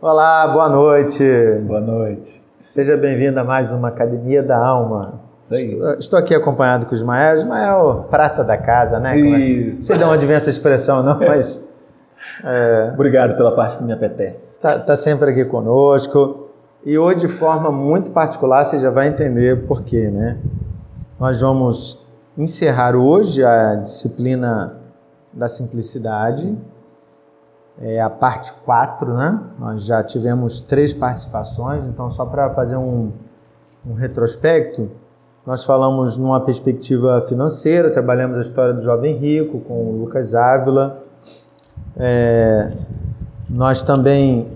Olá, boa noite. Boa noite. Seja bem-vindo a mais uma Academia da Alma. Isso aí. Estou, estou aqui acompanhado com o Ismael. Ismael, prata da casa, né? É- Isso. Não sei de onde vem essa expressão, não, mas Obrigado pela parte que me apetece. está tá sempre aqui conosco. E hoje, de forma muito particular, você já vai entender por quê, né? Nós vamos encerrar hoje a disciplina da simplicidade. É a parte 4, né? Nós já tivemos três participações, então só para fazer um, um retrospecto, nós falamos numa perspectiva financeira, trabalhamos a história do jovem rico com o Lucas Ávila. É, nós também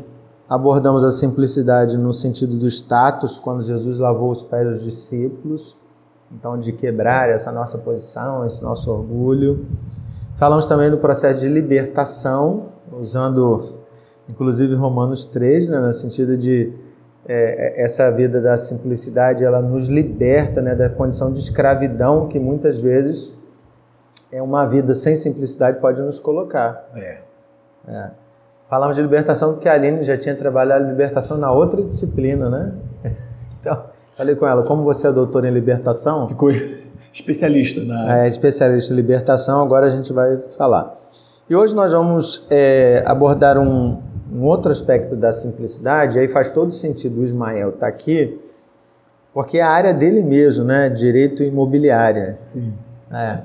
abordamos a simplicidade no sentido do status, quando Jesus lavou os pés dos discípulos, então de quebrar essa nossa posição, esse nosso orgulho. Falamos também do processo de libertação, usando inclusive Romanos 3, né, no sentido de é, essa vida da simplicidade, ela nos liberta né, da condição de escravidão que muitas vezes é uma vida sem simplicidade pode nos colocar. É. Falamos de libertação porque a Aline já tinha trabalhado libertação na outra disciplina, né? Então, falei com ela, como você é doutora em libertação, Ficou especialista na. é especialista em libertação, agora a gente vai falar. E hoje nós vamos é, abordar um, um outro aspecto da simplicidade, aí faz todo sentido o Ismael estar aqui, porque é a área dele mesmo, né? Direito imobiliário. Sim. É.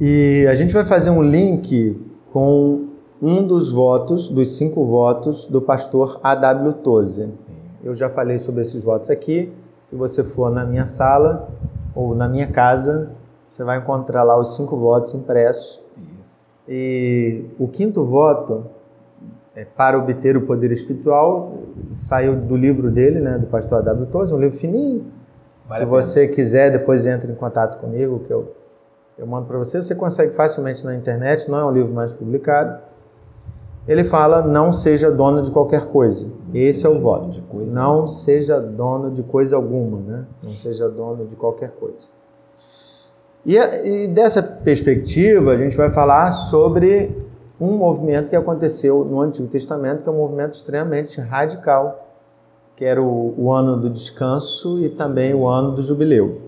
E a gente vai fazer um link com um dos votos, dos cinco votos, do pastor A.W. Tozer. Eu já falei sobre esses votos aqui. Se você for na minha sala ou na minha casa, você vai encontrar lá os cinco votos impressos. Isso. E o quinto voto, é, para obter o poder espiritual, saiu do livro dele, né, do pastor A.W. Tozer, um livro fininho. Vale Se você quiser, depois entre em contato comigo, que eu, eu mando para você. Você consegue facilmente na internet, não é um livro mais publicado. Ele fala: não seja dono de qualquer coisa. Esse é o voto. não seja dono de coisa alguma, né? Não seja dono de qualquer coisa. E, a- e dessa perspectiva, a gente vai falar sobre um movimento que aconteceu no Antigo Testamento, que é um movimento extremamente radical, que era o, o ano do descanso e também o ano do jubileu.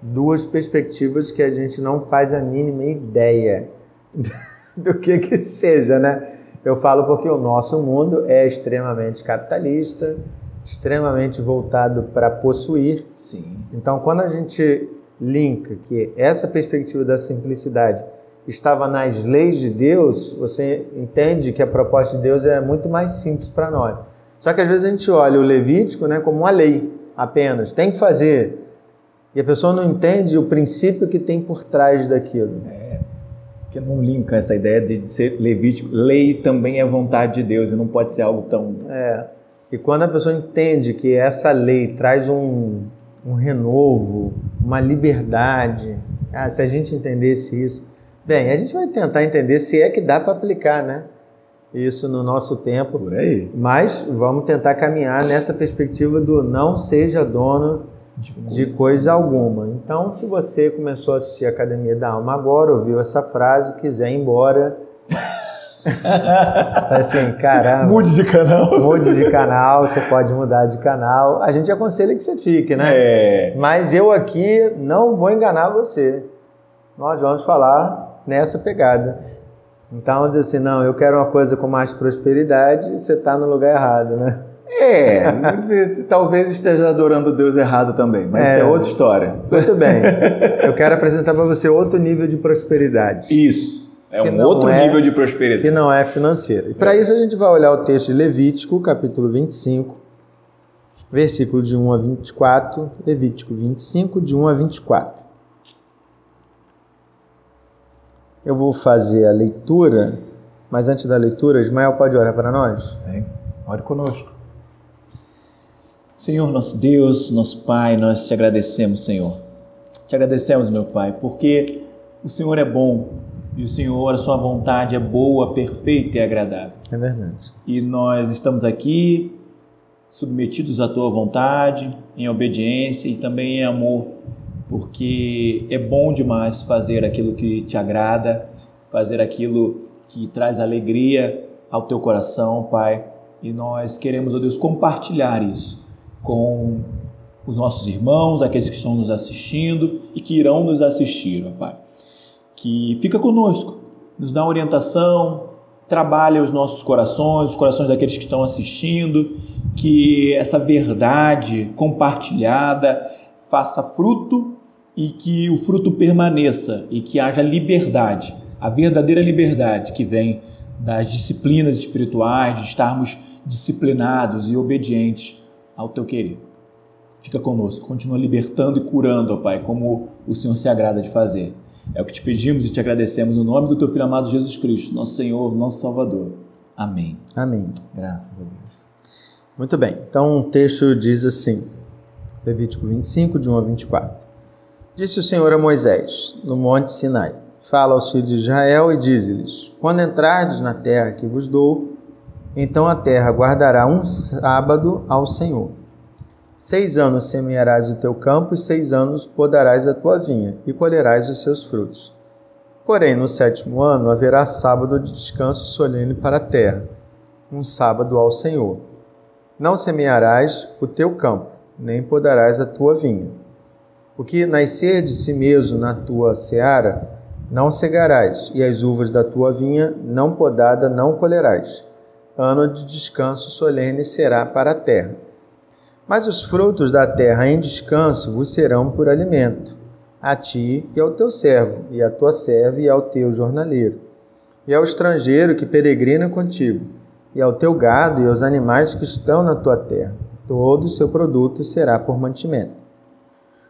Duas perspectivas que a gente não faz a mínima ideia do que que seja, né? Eu falo porque o nosso mundo é extremamente capitalista, extremamente voltado para possuir, Sim. então, quando a gente linka que essa perspectiva da simplicidade estava nas leis de Deus, você entende que a proposta de Deus é muito mais simples para nós. Só que às vezes a gente olha o Levítico né, como uma lei apenas, tem que fazer. E a pessoa não entende o princípio que tem por trás daquilo. Porque não linka essa ideia de ser levítico. Lei também é vontade de Deus e não pode ser algo tão. É. E quando a pessoa entende que essa lei traz um, um renovo, uma liberdade, ah, se a gente entendesse isso, bem, a gente vai tentar entender se é que dá para aplicar, né? Isso no nosso tempo, Por aí. mas vamos tentar caminhar nessa perspectiva do não seja dono de coisa alguma. Então, se você começou a assistir a Academia da Alma agora, ouviu essa frase, quiser ir embora, assim, caramba. Mude de canal. Mude de canal, você pode mudar de canal. A gente aconselha que você fique, né? É. Mas eu aqui não vou enganar você. Nós vamos falar nessa pegada. Então, diz assim, não, eu quero uma coisa com mais prosperidade, você está no lugar errado, né? É, talvez esteja adorando Deus errado também, mas É. isso é outra história. Muito bem. Eu quero apresentar para você outro nível de prosperidade, Isso. É um outro é- nível de prosperidade. que não é financeira. E para isso a gente vai olhar o texto de Levítico, capítulo 25, versículo de 1 a 24. Levítico 25, de 1 a 24. Eu vou fazer a leitura, mas antes da leitura, Ismael pode orar para nós? Hein? Ore conosco. Senhor nosso Deus, nosso Pai, nós te agradecemos, Senhor. Te agradecemos, meu Pai, porque o Senhor é bom e o Senhor, a sua vontade é boa, perfeita e agradável. É verdade. E nós estamos aqui submetidos à tua vontade, em obediência e também em amor, porque é bom demais fazer aquilo que te agrada, fazer aquilo que traz alegria ao teu coração, Pai, e nós queremos, ó Deus, compartilhar isso com os nossos irmãos, aqueles que estão nos assistindo e que irão nos assistir, ó Pai. Que fica conosco, nos dá orientação, trabalha os nossos corações, os corações daqueles que estão assistindo, que essa verdade compartilhada faça fruto e que o fruto permaneça e que haja liberdade, a verdadeira liberdade que vem das disciplinas espirituais, de estarmos disciplinados e obedientes ao teu querer. Fica conosco, continua libertando e curando, ó Pai, como o Senhor se agrada de fazer. É o que te pedimos e te agradecemos no nome do teu filho amado Jesus Cristo, nosso Senhor, nosso Salvador. Amém. Amém. Graças a Deus. Muito bem. Então o texto diz assim: Levítico 25, de 1 a 24. Disse o Senhor a Moisés, no monte Sinai: Fala aos filhos de Israel e dize-lhes: Quando entrardes na terra que vos dou, então a terra guardará um sábado ao Senhor. Seis anos semearás o teu campo, e seis anos podarás a tua vinha, e colherás os seus frutos. Porém, no sétimo ano haverá sábado de descanso solene para a terra, um sábado ao Senhor. Não semearás o teu campo, nem podarás a tua vinha. O que nascer de si mesmo na tua seara, não cegarás, e as uvas da tua vinha, não podada, não colherás. Ano de descanso solene será para a terra. Mas os frutos da terra em descanso vos serão por alimento, a ti e ao teu servo, e à tua serva e ao teu jornaleiro, e ao estrangeiro que peregrina contigo, e ao teu gado e aos animais que estão na tua terra. Todo o seu produto será por mantimento.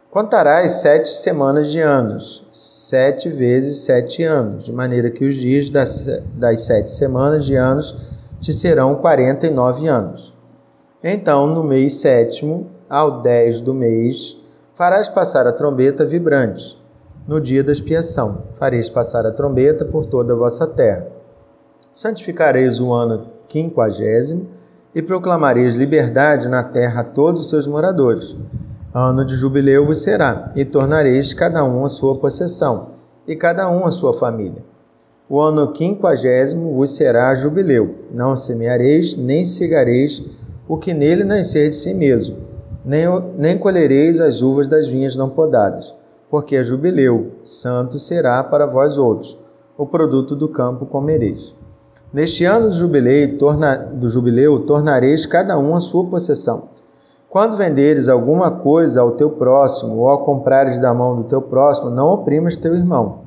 Contarás sete semanas de anos, sete vezes sete anos, de maneira que os dias das, das sete semanas de anos te serão quarenta e nove anos. Então, no mês sétimo, ao dez do mês, farás passar a trombeta vibrante. No dia da expiação, fareis passar a trombeta por toda a vossa terra. Santificareis o ano quinquagésimo e proclamareis liberdade na terra a todos os seus moradores Ano de jubileu vos será, e tornareis cada um a sua possessão, e cada um a sua família. O ano quinquagésimo vos será jubileu. Não semeareis, nem cegareis o que nele nascer de si mesmo, nem, nem colhereis as uvas das vinhas não podadas, porque é jubileu, santo será para vós outros. O produto do campo comereis. Neste ano do jubileu, torna, do jubileu tornareis cada um a sua possessão quando venderes alguma coisa ao teu próximo, ou ao comprares da mão do teu próximo, não oprimas teu irmão.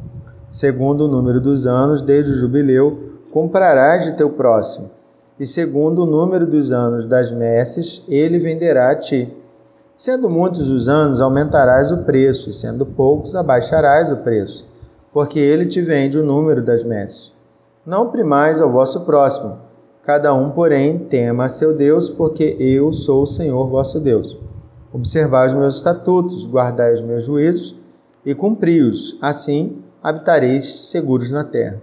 Segundo o número dos anos desde o jubileu, comprarás de teu próximo. E segundo o número dos anos das messes, ele venderá a ti. Sendo muitos os anos, aumentarás o preço, e sendo poucos, abaixarás o preço, porque ele te vende o número das messes. Não oprimais ao vosso próximo Cada um, porém, tema a seu Deus, porque eu sou o Senhor vosso Deus. Observai os meus estatutos, guardai os meus juízos e cumpri-os. Assim habitareis seguros na terra.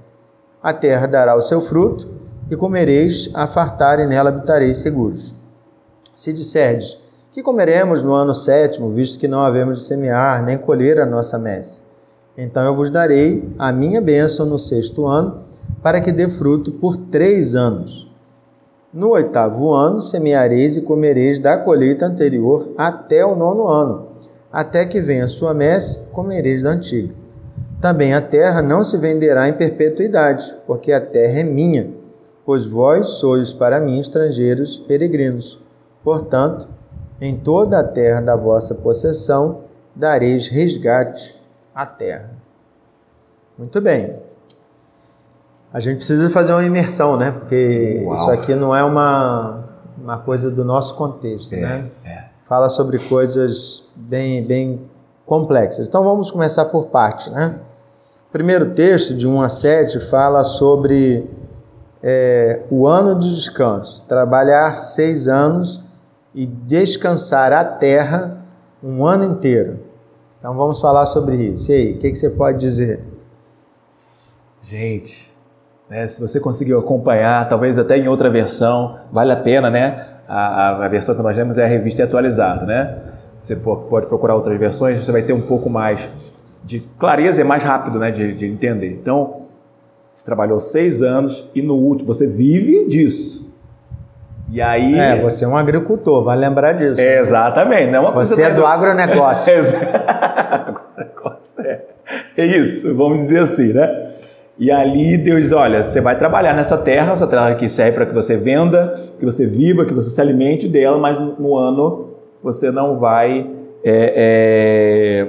A terra dará o seu fruto, e comereis a fartar, e nela habitareis seguros. Se disserdes, que comeremos no ano sétimo, visto que não havemos de semear, nem colher a nossa messe? Então eu vos darei a minha bênção no sexto ano, para que dê fruto por três anos. No oitavo ano semeareis e comereis da colheita anterior até o nono ano, até que venha a sua messe, comereis da antiga. Também a terra não se venderá em perpetuidade, porque a terra é minha, pois vós sois para mim estrangeiros peregrinos. Portanto, em toda a terra da vossa possessão dareis resgate à terra. Muito bem a gente precisa fazer uma imersão, né? Porque Uau. isso aqui não é uma, uma coisa do nosso contexto, é, né? É. Fala sobre coisas bem, bem complexas. Então vamos começar por parte, né? O primeiro texto, de 1 a 7, fala sobre é, o ano de descanso. Trabalhar seis anos e descansar a terra um ano inteiro. Então vamos falar sobre isso. E aí, o que, que você pode dizer? Gente, né? Se você conseguiu acompanhar, talvez até em outra versão, vale a pena, né? A, a versão que nós temos é a revista atualizada, né? Você pode procurar outras versões, você vai ter um pouco mais de clareza e mais rápido, né? De, de entender. Então, Você trabalhou seis anos e no último você vive disso. E aí. É, você é um agricultor, vai lembrar disso. É, exatamente. Não é uma você coisa é do agronegócio. é, é isso, vamos dizer assim, né? E ali Deus diz: olha, você vai trabalhar nessa terra, essa terra que serve para que você venda, que você viva, que você se alimente dela, mas no ano você não vai. É, é,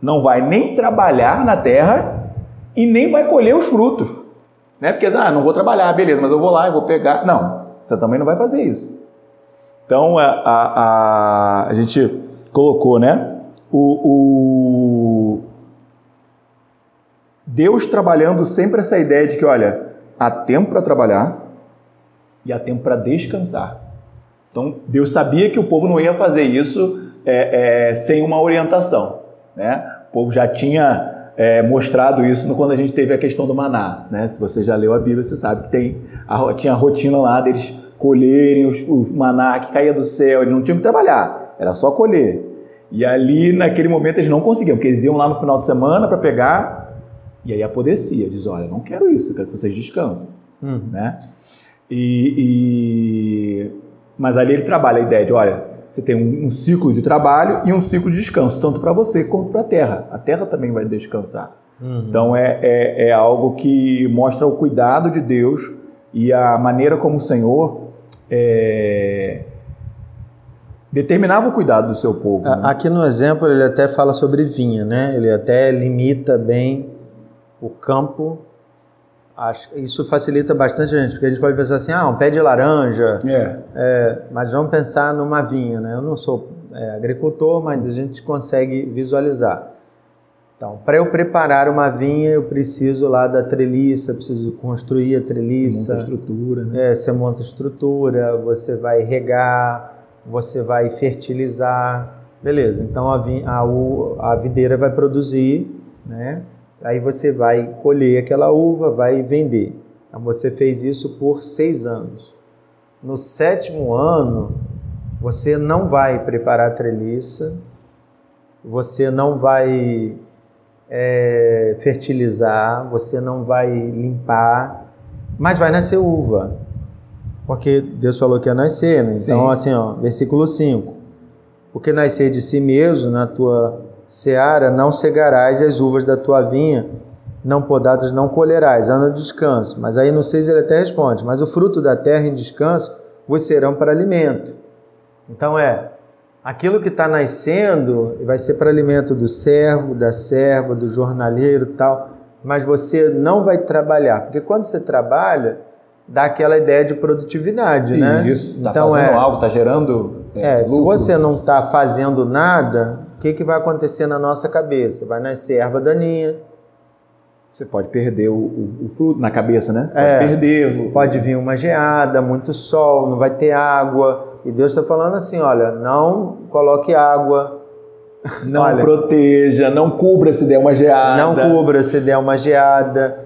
não vai nem trabalhar na terra e nem vai colher os frutos. Né? Porque, ah, não vou trabalhar, beleza, mas eu vou lá e vou pegar. Não, você também não vai fazer isso. Então, a, a, a, a gente colocou, né? O, o, Deus trabalhando sempre essa ideia de que, olha, há tempo para trabalhar e há tempo para descansar. Então, Deus sabia que o povo não ia fazer isso é, é, sem uma orientação. Né? O povo já tinha é, mostrado isso quando a gente teve a questão do maná. Né? Se você já leu a Bíblia, você sabe que tem a, tinha a rotina lá deles colherem os, o maná que caía do céu, eles não tinham que trabalhar, era só colher. E ali, naquele momento, eles não conseguiam, porque eles iam lá no final de semana para pegar e aí apodrecia, diz, olha, não quero isso, eu quero que vocês descansem. Uhum. Né? E, e, Mas ali ele trabalha a ideia de, olha, você tem um, um ciclo de trabalho e um ciclo de descanso, tanto para você quanto para a Terra. A Terra também vai descansar. Uhum. Então é, é, é, algo que mostra o cuidado de Deus e a maneira como o Senhor é, determinava o cuidado do seu povo. Né? Aqui no exemplo ele até fala sobre vinha, né? Ele até limita bem o campo. Acho, isso facilita bastante a gente, porque a gente pode pensar assim, ah, um pé de laranja, é. É, mas vamos pensar numa vinha, né? Eu não sou é, agricultor, mas a gente consegue visualizar. Então, para eu preparar uma vinha, eu preciso lá da treliça, preciso construir a treliça. Você monta estrutura, né? É, você monta estrutura, você vai regar, você vai fertilizar. Beleza, então a, vinha, a, a videira vai produzir, né? Aí você vai colher aquela uva, vai vender. Então você fez isso por seis anos. No sétimo ano, você não vai preparar a treliça, você não vai é, fertilizar, você não vai limpar, mas vai nascer uva. Porque Deus falou que ia nascer, né? Então, Sim. assim, ó, versículo 5. Porque nascer de si mesmo na tua seara não cegarás as uvas da tua vinha, não podadas não colherás, ano de descanso. Mas aí no 6 ele até responde, mas o fruto da terra em descanso vos serão para alimento. Então é, aquilo que está nascendo vai ser para alimento do servo, da serva, do jornaleiro tal, mas você não vai trabalhar, porque quando você trabalha, dá aquela ideia de produtividade, né? Isso, está então, fazendo é, algo, está gerando. É, é se você não está fazendo nada, o que, que vai acontecer na nossa cabeça? Vai nascer erva daninha. Você pode perder o, o, o fruto na cabeça, né? Você é, pode perder. Pode vir uma geada, muito sol, não vai ter água. E Deus está falando assim: olha, não coloque água. Não olha, proteja, não cubra se der uma geada. Não cubra se der uma geada.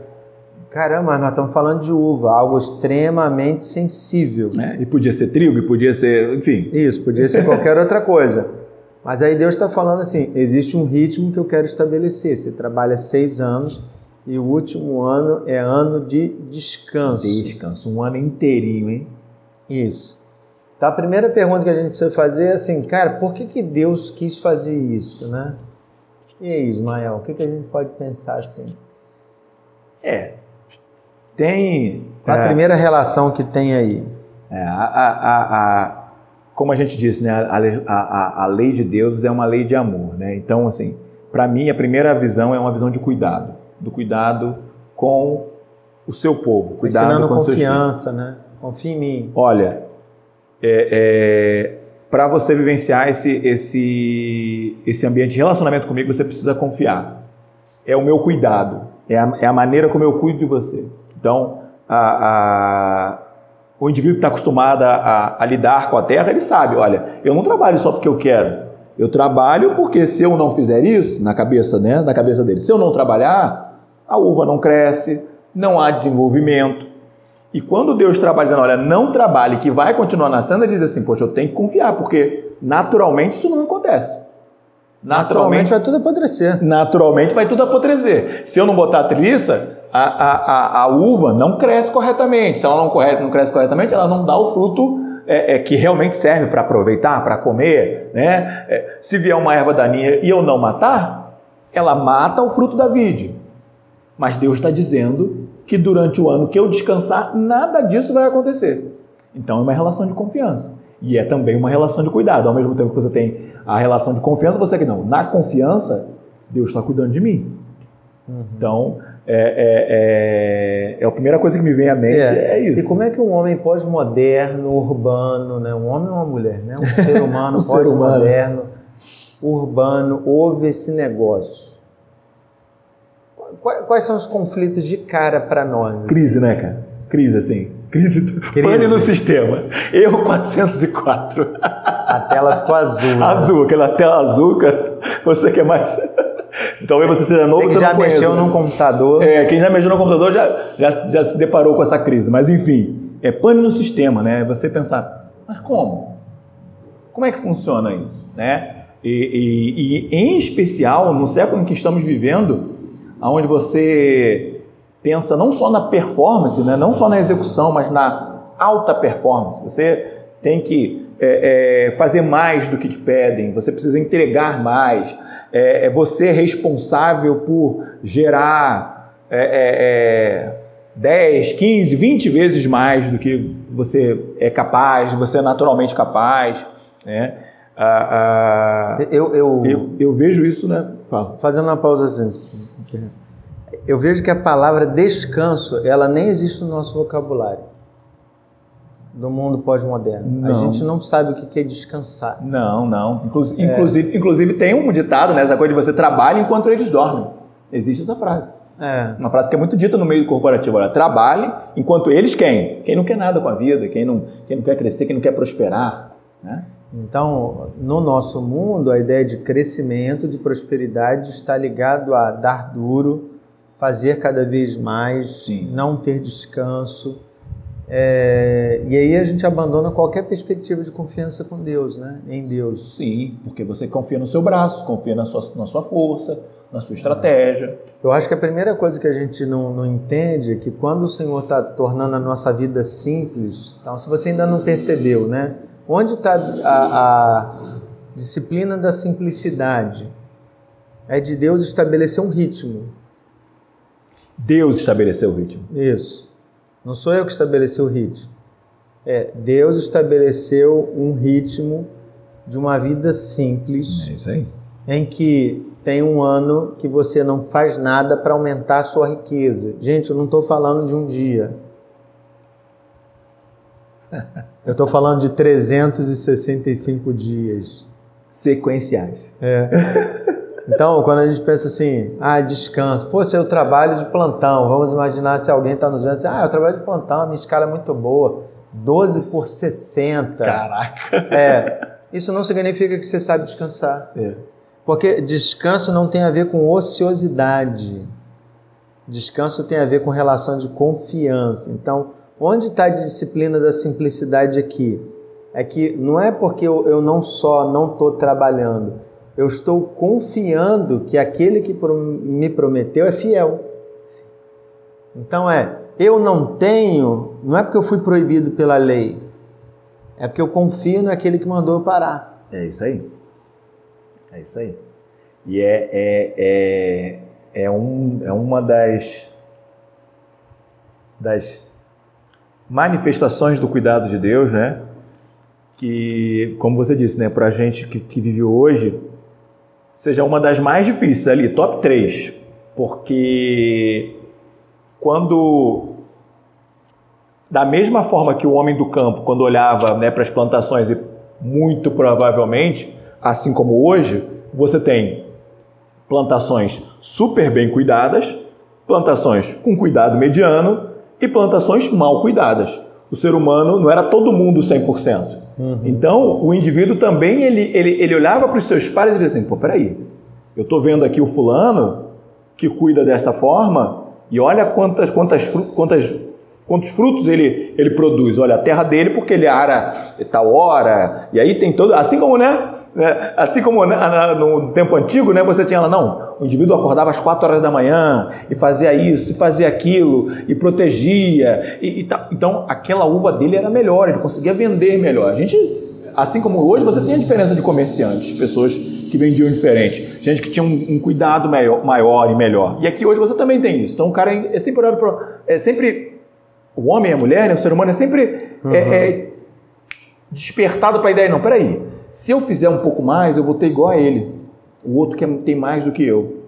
Caramba, nós estamos falando de uva, algo extremamente sensível. É, e podia ser trigo, e podia ser, enfim. Isso, podia ser qualquer outra coisa. Mas aí Deus está falando assim: existe um ritmo que eu quero estabelecer. Você trabalha seis anos e o último ano é ano de descanso. Descanso, um ano inteirinho, hein? Isso. Então a primeira pergunta que a gente precisa fazer é assim, cara, por que, que Deus quis fazer isso, né? E aí, Ismael, o que, que a gente pode pensar assim? É, tem... Qual a é, primeira relação que tem aí? É, a, a, a como a gente disse, né, a, a, a, lei de Deus é uma lei de amor. Né? Então, assim, para mim, a primeira visão é uma visão de cuidado, do cuidado com o seu povo, cuidado Ensinando com confiança, né? Confia em mim. Olha, é, é, para você vivenciar esse, esse, esse ambiente de relacionamento comigo, você precisa confiar. É o meu cuidado, é a, é a maneira como eu cuido de você. Então, a, a o indivíduo que está acostumado a, a, lidar com a terra, ele sabe, olha, eu não trabalho só porque eu quero. Eu trabalho porque se eu não fizer isso, na cabeça, né, na cabeça dele, se eu não trabalhar, a uva não cresce, não há desenvolvimento. E quando Deus trabalha dizendo, olha, não trabalhe, que vai continuar nascendo, ele diz assim, poxa, eu tenho que confiar, porque naturalmente isso não acontece. Naturalmente, naturalmente vai tudo apodrecer. Naturalmente vai tudo apodrecer. Se eu não botar a treliça, a, a, a, uva não cresce corretamente. Se ela não, corre, não cresce corretamente, ela não dá o fruto é, é, que realmente serve para aproveitar, para comer. Né? É, se vier uma erva daninha e eu não matar, ela mata o fruto da vide. Mas Deus está dizendo que durante o ano que eu descansar, nada disso vai acontecer. Então é uma relação de confiança. E é também uma relação de cuidado. Ao mesmo tempo que você tem a relação de confiança, você que não. Na confiança, Deus está cuidando de mim. Uhum. Então, é, é, é, é, a primeira coisa que me vem à mente é, é isso. E como é que um homem pós-moderno, urbano, né? um homem ou uma mulher, né? um ser humano um pós-moderno, urbano, ouve esse negócio? Quais são os conflitos de cara para nós? Crise, né, cara? Crise, assim. Crise, Crise. pane no sistema. Erro 404. A tela ficou azul. Né? Azul, aquela tela azul, cara. Você quer mais. Talvez você seja novo, você, você já mexeu num computador. É, quem já mexeu no computador já, já, já se deparou com essa crise. Mas enfim, é pane no sistema, né? Você pensar, mas como? Como é que funciona isso, né? E, e, e em especial no século em que estamos vivendo, onde você pensa não só na performance, né? não só na execução, mas na alta performance. Você tem que é, é, fazer mais do que te pedem, você precisa entregar mais, é, é você é responsável por gerar é, 10, 15, 20 vezes mais do que você é capaz, você é naturalmente capaz. Né? Ah, ah, eu, eu, eu, eu, vejo isso, né? Fala. Fazendo uma pausa assim eu vejo que a palavra descanso, ela nem existe no nosso vocabulário do mundo pós-moderno. A gente não sabe o que é descansar. Não, não. Inclusive, é. inclusive, inclusive tem um ditado, né? Essa coisa de você trabalha enquanto eles dormem. Existe essa frase. É. Uma frase que é muito dita no meio corporativo. Olha, trabalhe enquanto eles quem? Quem não quer nada com a vida, quem não, quem não quer crescer, quem não quer prosperar. Né? Então, no nosso mundo, a ideia de crescimento, de prosperidade está ligado a dar duro, fazer cada vez mais, Sim. não ter descanso. É, e aí a gente abandona qualquer perspectiva de confiança com Deus, né? Em Deus. Sim, porque você confia no seu braço, confia na sua, na sua força, na sua estratégia. Eu acho que a primeira coisa que a gente não, não entende é que quando o Senhor está tornando a nossa vida simples, então se você ainda não percebeu, né? Onde está a, a disciplina da simplicidade? É de Deus estabelecer um ritmo. Deus estabeleceu o ritmo. Isso. Não sou eu que estabeleci o ritmo. É, Deus estabeleceu um ritmo de uma vida simples. É isso aí. Em que tem um ano que você não faz nada para aumentar a sua riqueza. Gente, eu não estou falando de um dia. Eu estou falando de 365 dias. Sequenciais. É. Então, quando a gente pensa assim, ah, descanso, pô, se eu trabalho de plantão, vamos imaginar se alguém está nos vendo assim, ah, eu trabalho de plantão, a minha escala é muito boa, 12 por 60. Caraca! É, isso não significa que você sabe descansar. É. Porque descanso não tem a ver com ociosidade. Descanso tem a ver com relação de confiança. Então, onde está a disciplina da simplicidade aqui? É que não é porque eu, eu não só não estou trabalhando, eu estou confiando que aquele que me prometeu é fiel. Então é, eu não tenho, não é porque eu fui proibido pela lei, é porque eu confio naquele que mandou eu parar. É isso aí. É isso aí. E é, é, é, é, um, é uma das, das manifestações do cuidado de Deus, né? Que, como você disse, né, para a gente que, que vive hoje, seja uma das mais difíceis ali, top 3. Porque quando da mesma forma que o homem do campo, quando olhava né, para as plantações, e muito provavelmente, assim como hoje, você tem plantações super bem cuidadas, plantações com cuidado mediano e plantações mal cuidadas. O ser humano não era todo mundo 100%. Uhum. Então, o indivíduo também, ele, ele, ele olhava para os seus pais e dizia assim, pô, peraí, eu estou vendo aqui o fulano que cuida dessa forma e olha quantas, quantas, quantas quantos frutos ele, ele produz. Olha, a terra dele, porque ele ara tal hora, e aí tem todo. Assim como, né? né assim como né, no tempo antigo, né? Você tinha lá, não, o indivíduo acordava às quatro horas da manhã e fazia isso, e fazia aquilo, e protegia. E, e Então, aquela uva dele era melhor, ele conseguia vender melhor. A gente, assim como hoje, você tem a diferença de comerciantes, pessoas que vendiam diferente, gente que tinha um, um cuidado maior, maior, e melhor. E aqui hoje você também tem isso. Então, o cara é, é sempre, é sempre o homem e a mulher, né, o ser humano é sempre uhum. é, é despertado para a ideia, não, peraí, se eu fizer um pouco mais, eu vou ter igual a ele, o outro que tem mais do que eu.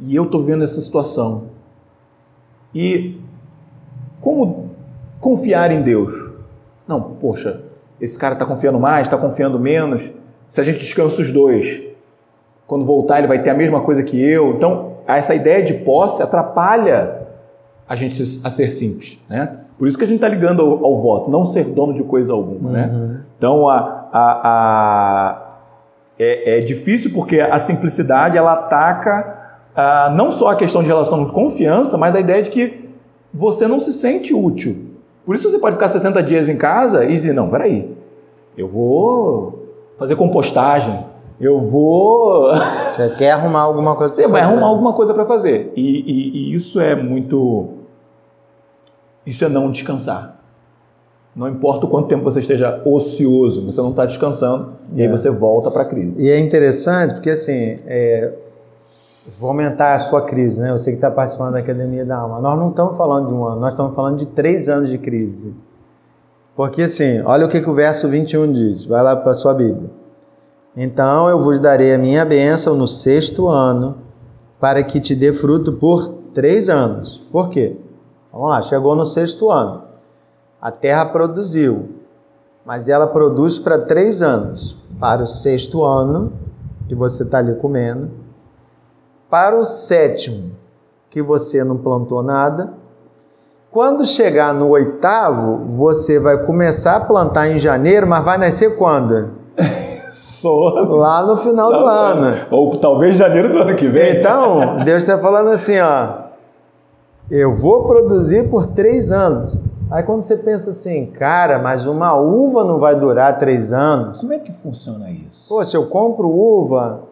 E eu estou vendo essa situação. E como confiar em Deus? Não, poxa, esse cara está confiando mais, está confiando menos. Se a gente descansa os dois, quando voltar ele vai ter a mesma coisa que eu. Então, essa ideia de posse atrapalha a gente a ser simples, né? Por isso que a gente está ligando ao, ao, voto, não ser dono de coisa alguma, né? uhum. né? Então a, a, a é, é, difícil porque a simplicidade ela ataca a, não só a questão de relação de confiança, mas da ideia de que você não se sente útil. Por isso você pode ficar 60 dias em casa e dizer não, peraí, eu vou fazer compostagem, eu vou. Você quer arrumar alguma coisa? Você vai arrumar alguma coisa para fazer. E, e, e, isso é muito isso é não descansar. Não importa o quanto tempo você esteja ocioso, você não está descansando é. e aí é. você volta para a crise. E é interessante porque assim, é, vou aumentar a sua crise, né? Você que está participando da Academia da Alma. Nós não estamos falando de um ano, nós estamos falando de três anos de crise. Porque assim, olha o que, que o verso 21 diz. Vai lá para a sua Bíblia. Então eu vos darei a minha bênção no sexto ano, para que te dê fruto por três anos. Por quê? Vamos lá, chegou no sexto ano. A terra produziu, mas ela produz para três anos. Para o sexto ano, que você está ali comendo. Para o sétimo, que você não plantou nada. Quando chegar no oitavo, você vai começar a plantar em janeiro, mas vai nascer quando? Só. Lá no final do ano. Ou talvez janeiro do ano que vem. Então, Deus está falando assim, ó. Eu vou produzir por três anos. Aí quando você pensa assim, cara, mas uma uva não vai durar três anos. Como é que funciona isso? Pô, se eu compro uva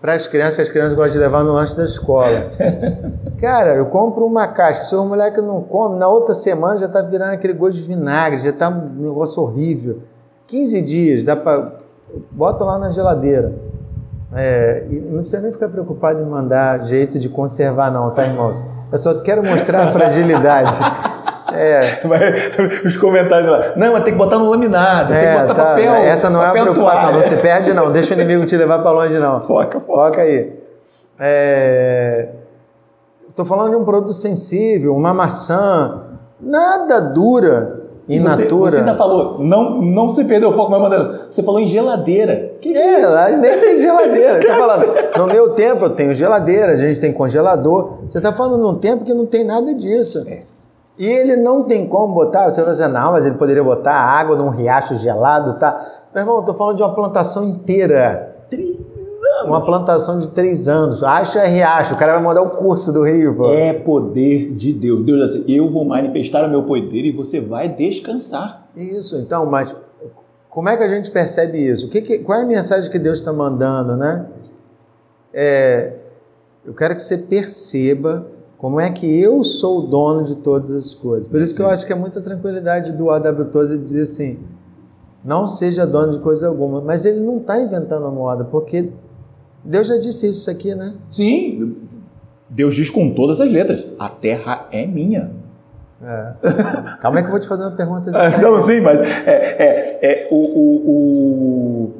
para as crianças, que as crianças gostam de levar no lanche da escola. cara, eu compro uma caixa. Se o moleque não come, na outra semana já está virando aquele gosto de vinagre, já está um negócio horrível. 15 dias, dá para. Bota lá na geladeira. É, não precisa nem ficar preocupado em mandar jeito de conservar, não, tá, irmãos? Eu só quero mostrar a fragilidade. É. Os comentários lá. Não, mas tem que botar no laminado, é, tem que botar tá, papel. Essa não papel é a preocupação, toalha. não se perde, não. Deixa o inimigo te levar para longe, não. Foca, foca. Foca aí. É... Estou falando de um produto sensível, uma maçã. Nada dura In você, natura. Você ainda falou, não, não se perdeu o foco, mas mandando. Você falou em geladeira. Que é, é lá nem tem geladeira. Tá falando, no meu tempo eu tenho geladeira, a gente tem congelador. Você está falando num tempo que não tem nada disso. É. E ele não tem como botar, você vai dizer, não, mas ele poderia botar água num riacho gelado, tá? Meu irmão, eu tô falando de uma plantação inteira. Anos. Uma plantação de três anos. Acha riacho, o cara vai mandar o curso do rio, pô. É poder de Deus. Deus assim, eu vou manifestar o meu poder e você vai descansar. Isso, então, mas como é que a gente percebe isso? O que, que qual é a mensagem que Deus está mandando, né? É, eu quero que você perceba como é que eu sou o dono de todas as coisas. Por isso que eu acho que é muita tranquilidade do A.W. Tozer dizer assim, não seja dono de coisa alguma. Mas ele não está inventando a moda, porque Deus já disse isso aqui, né? Sim, Deus diz com todas as letras: a terra é minha. É. Calma aí que eu vou te fazer uma pergunta. não, sim, mas é, é, é o, o,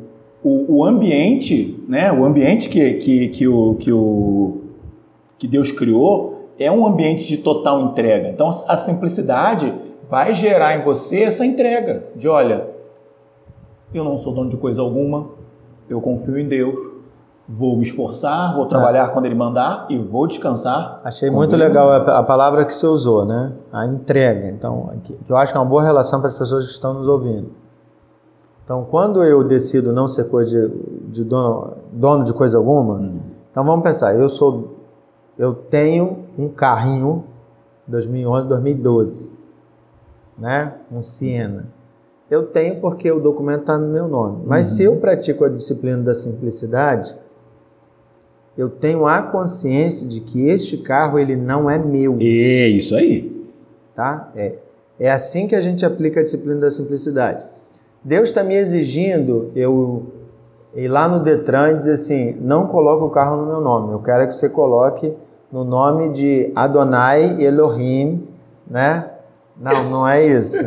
o, o, ambiente, né? O ambiente que, que, que, o, que, o, que Deus criou é um ambiente de total entrega. Então a simplicidade vai gerar em você essa entrega de olha, eu não sou dono de coisa alguma, eu confio em Deus, vou me esforçar, vou trabalhar ah. quando Ele mandar e vou descansar. Achei muito legal a, a, palavra que você usou, né? A entrega. Então, que, que eu acho que é uma boa relação para as pessoas que estão nos ouvindo. Então, quando eu decido não ser coisa de, de dono, dono de coisa alguma, hum. então vamos pensar, eu sou eu tenho um carrinho 2011, 2012. né? Um Siena. Eu tenho porque o documento está no meu nome. Mas uhum. se eu pratico a disciplina da simplicidade, eu tenho a consciência de que este carro ele não é meu. É isso aí. Tá? É, é assim que a gente aplica a disciplina da simplicidade. Deus está me exigindo eu ir lá no Detran e dizer assim: não coloque o carro no meu nome, eu quero que você coloque no nome de Adonai Elohim, né? Não, não é isso.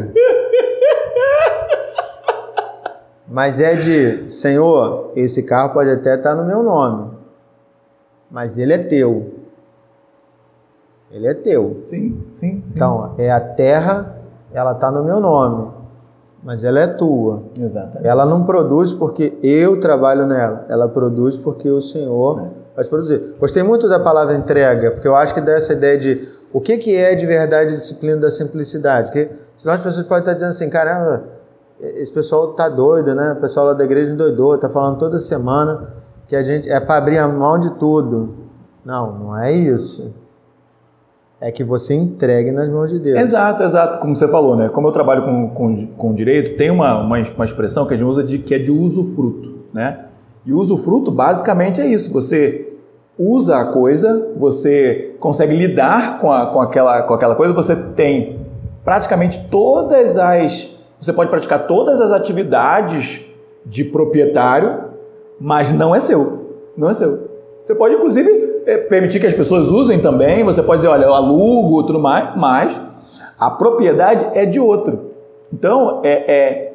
Mas é de, Senhor, esse carro pode até estar no meu nome, mas ele é teu. Ele é teu. Sim, sim. sim. Então, é a terra, ela está no meu nome, mas ela é tua. Exatamente. Ela não produz porque eu trabalho nela, ela produz porque o Senhor é. vai produzir. Gostei muito da palavra entrega, porque eu acho que dá essa ideia de o que, que é de verdade a disciplina da simplicidade. Porque senão as pessoas podem estar dizendo assim, caramba, esse pessoal tá doido, né? O pessoal lá da igreja endoidou, tá falando toda semana que a gente é para abrir a mão de tudo. Não, não é isso. É que você entregue nas mãos de Deus. Exato, exato. Como você falou, né? Como eu trabalho com, com, com direito, tem uma, uma, uma expressão que a gente usa de, que é de usufruto, né? E usufruto basicamente é isso. Você usa a coisa, você consegue lidar com, a, com, aquela, com aquela coisa, você tem praticamente todas as. Você pode praticar todas as atividades de proprietário mas não é seu. Não é seu. Você pode, inclusive, é, permitir que as pessoas usem também, você pode dizer, olha, eu alugo tudo mais, mas a propriedade é de outro. Então, é, é,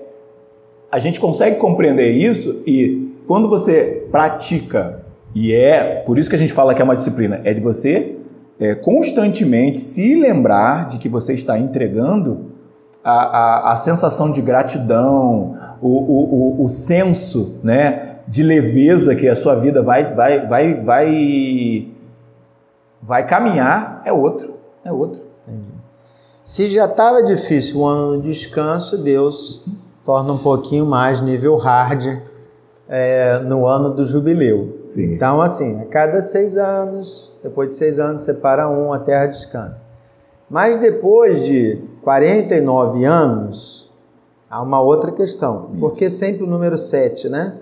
a gente consegue compreender isso e quando você pratica, e é por isso que a gente fala que é uma disciplina, é de você é, constantemente se lembrar de que você está entregando a, a, a sensação de gratidão, o, o, o, o senso né, de leveza que a sua vida vai, vai, vai, vai, vai caminhar é outro. É outro. Entendi. Se já estava difícil o ano de descanso, Deus torna um pouquinho mais nível hard é, no ano do jubileu. Sim. Então, assim, a cada seis anos, depois de seis anos, separa um, a terra descansa. Mas depois de 49 anos, há uma outra questão. Isso. Porque sempre o número 7, né?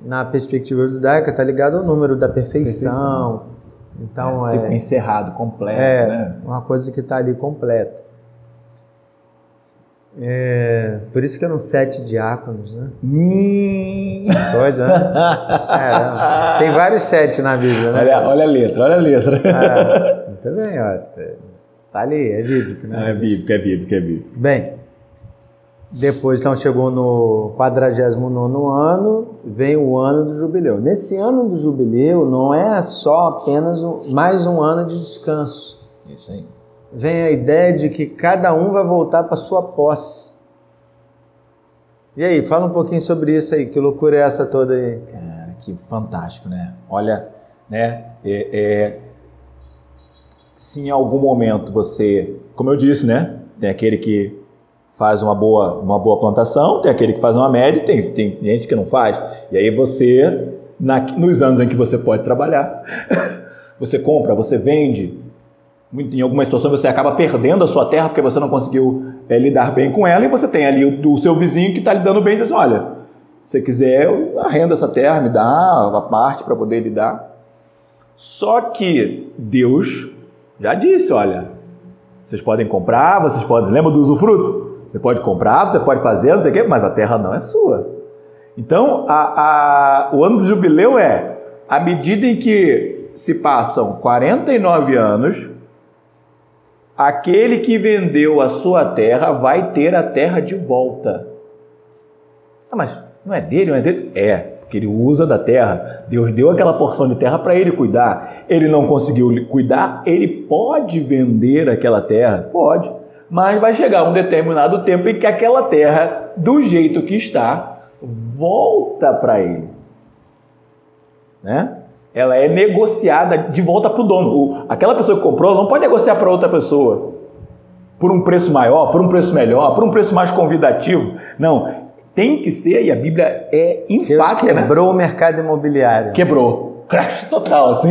Na perspectiva judaica, está ligado ao número da perfeição. perfeição. Então, é, é encerrado, completo, é, né? uma coisa que está ali completa. É, por isso que eram sete diáconos, né? Hum. Coisa, né? É, tem vários sete na Bíblia, né? Olha, olha a letra, olha a letra. É, muito bem, ó. Tá ali, é bíblico, né? É bíblico, é bíblico, é bíblico. Bem, depois então chegou no 49 ano, vem o ano do jubileu. Nesse ano do jubileu não é só apenas um, mais um ano de descanso. Isso aí. Vem a ideia de que cada um vai voltar para sua posse. E aí, fala um pouquinho sobre isso aí, que loucura é essa toda aí? Cara, que fantástico, né? Olha, né? É, é, se em algum momento você, como eu disse, né? Tem aquele que faz uma boa, uma boa plantação, tem aquele que faz uma média, tem, tem gente que não faz. E aí você, na, nos anos em que você pode trabalhar, você compra, você vende. Em algumas situações você acaba perdendo a sua terra porque você não conseguiu é, lidar bem com ela e você tem ali o, o seu vizinho que está lidando bem e diz assim, olha, se você quiser, arrenda essa terra, me dá a parte para poder lidar. Só que Deus já disse, olha, vocês podem comprar, vocês podem. Lembra do usufruto? Você pode comprar, você pode fazer, não sei o quê, mas a terra não é sua. Então, a, a, o ano do jubileu é à medida em que se passam 49 anos, aquele que vendeu a sua terra vai ter a terra de volta. Ah, mas não é dele, não é dele? É porque ele usa da terra. Deus deu aquela porção de terra para ele cuidar. Ele não conseguiu cuidar, ele pode vender aquela terra? Pode. Mas vai chegar um determinado tempo em que aquela terra, do jeito que está, volta para ele. Né? Ela é negociada de volta para o dono. Aquela pessoa que comprou não pode negociar para outra pessoa por um preço maior, por um preço melhor, por um preço mais convidativo. Não, tem que ser, e a Bíblia é enfática. Deus né? quebrou né? o mercado imobiliário. Quebrou. Crash total, assim.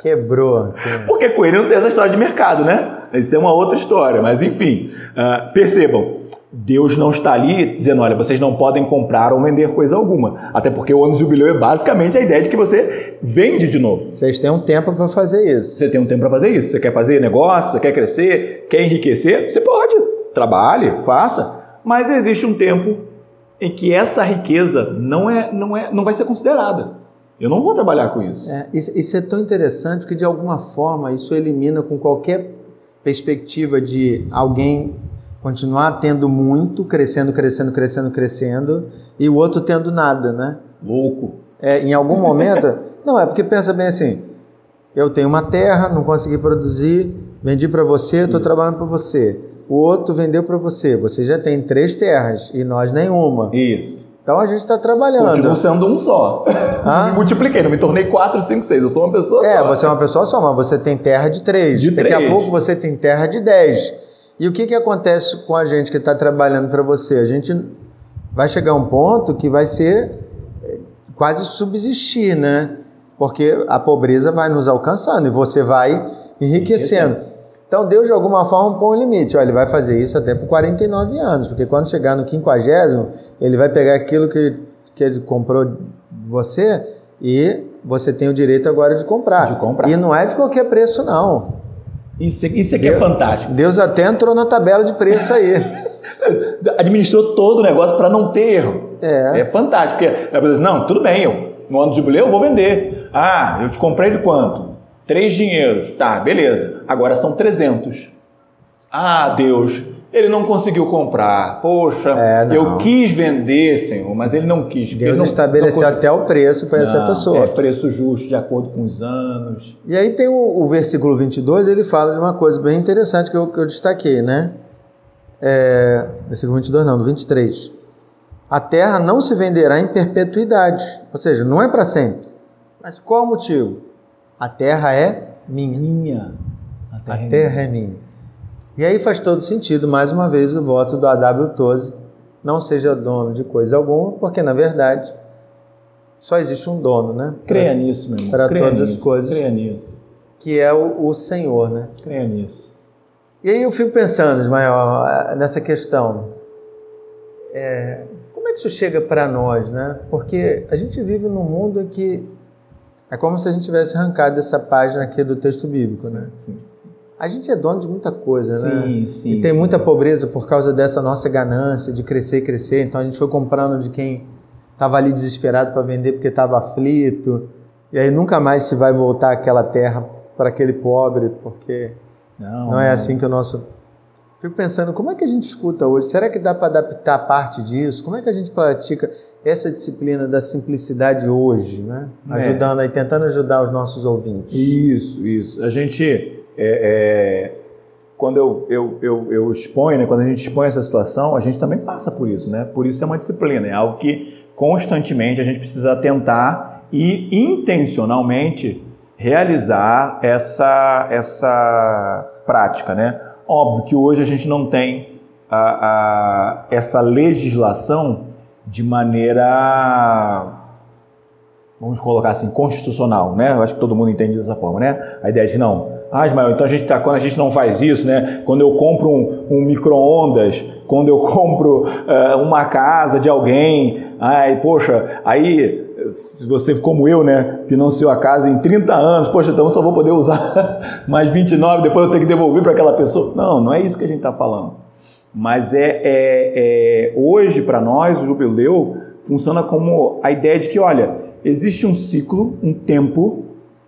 Quebrou. Porque com ele não tem essa história de mercado, né? Isso é uma outra história, mas enfim. Uh, percebam, Deus não está ali dizendo, olha, vocês não podem comprar ou vender coisa alguma. Até porque o ano de jubileu é basicamente a ideia de que você vende de novo. Vocês têm um tempo para fazer isso. Você tem um tempo para fazer isso. Você quer fazer negócio, você quer crescer, quer enriquecer, você pode. Trabalhe, faça. Mas existe um tempo em que essa riqueza não, é, não, é, não vai ser considerada. Eu não vou trabalhar com isso. É, isso é tão interessante que, de alguma forma, isso elimina com qualquer perspectiva de alguém continuar tendo muito, crescendo, crescendo, crescendo, crescendo, e o outro tendo nada, né? Louco. É, em algum momento. não, é porque pensa bem assim: eu tenho uma terra, não consegui produzir, vendi para você, estou trabalhando para você. O outro vendeu para você, você já tem três terras e nós nenhuma. Isso. Então a gente está trabalhando. Continuo sendo um só. Ah? me multipliquei, não me tornei quatro, cinco, seis. Eu sou uma pessoa é, só. É, você é uma pessoa só, mas você tem terra de três. De Daqui três. a pouco você tem terra de dez. E o que, que acontece com a gente que está trabalhando para você? A gente vai chegar a um ponto que vai ser eh, quase subsistir, né? Porque a pobreza vai nos alcançando e você vai enriquecendo. enriquecendo. Então Deus de alguma forma põe um limite. Olha, ele vai fazer isso até por 49 anos, porque quando chegar no 50, ele vai pegar aquilo que, que ele comprou de você e você tem o direito agora de comprar. De comprar. E não é de qualquer preço, não. Isso, isso aqui é Deus, é fantástico. Deus até entrou na tabela de preço aí. Administrou todo o negócio para não ter erro. É. É fantástico. Porque a pessoa não, tudo bem, eu, no ano de jubileu eu vou vender. Ah, eu te comprei de quanto? Três dinheiros. Tá, beleza. Agora são 300. Ah, Deus, ele não conseguiu comprar. Poxa, é, eu quis vender, Senhor, mas ele não quis. Deus não, estabeleceu não até o preço para essa pessoa. É preço justo, de acordo com os anos. E aí tem o, o versículo 22, ele fala de uma coisa bem interessante que eu, que eu destaquei, né? É, versículo 22 não, no 23. A terra não se venderá em perpetuidade, ou seja, não é para sempre. Mas qual o motivo? A terra é minha. Minha. A terra, a terra é, minha. é, minha. E aí faz todo sentido, mais uma vez, o voto do A.W. Toze não seja dono de coisa alguma, porque na verdade só existe um dono, né? Creia nisso, meu irmão. Para todas nisso. as coisas. Creia nisso. Que é o, o Senhor, né? Creia nisso. E aí eu fico pensando, Ismael, nessa questão. É, como é que isso chega para nós, né? Porque a gente vive num mundo em que é como se a gente tivesse arrancado essa página aqui do texto bíblico, sim, né? Sim, sim. A gente é dono de muita coisa, sim, né? Sim, sim. E tem muita pobreza por causa dessa nossa ganância de crescer e crescer. Então a gente foi comprando de quem estava ali desesperado para vender porque estava aflito. E aí nunca mais se vai voltar aquela terra para aquele pobre, porque não, não é assim que o nosso Fico pensando, como é que a gente escuta hoje? Será que dá para adaptar parte disso? Como é que a gente pratica essa disciplina da simplicidade hoje, né? É. Ajudando aí, tentando ajudar os nossos ouvintes. Isso, isso. A gente, é, é, quando eu, eu, eu, eu exponho, né? quando a gente expõe essa situação, a gente também passa por isso, né? Por isso é uma disciplina, é algo que constantemente a gente precisa tentar e intencionalmente realizar essa, essa prática, né? Óbvio que hoje a gente não tem a, a, essa legislação de maneira, vamos colocar assim, constitucional, né? Eu acho que todo mundo entende dessa forma, né? A ideia de não, ah, Ismael, então a gente tá, quando a gente não faz isso, né? Quando eu compro um, um micro-ondas, quando eu compro uh, uma casa de alguém, ai, poxa, aí se você, como eu, né, financiou a casa em 30 anos, poxa, então eu só vou poder usar mais 29, depois eu tenho que devolver para aquela pessoa. Não, não é isso que a gente está falando. Mas é, é, é hoje, para nós, o jubileu funciona como a ideia de que, olha, existe um ciclo, um tempo,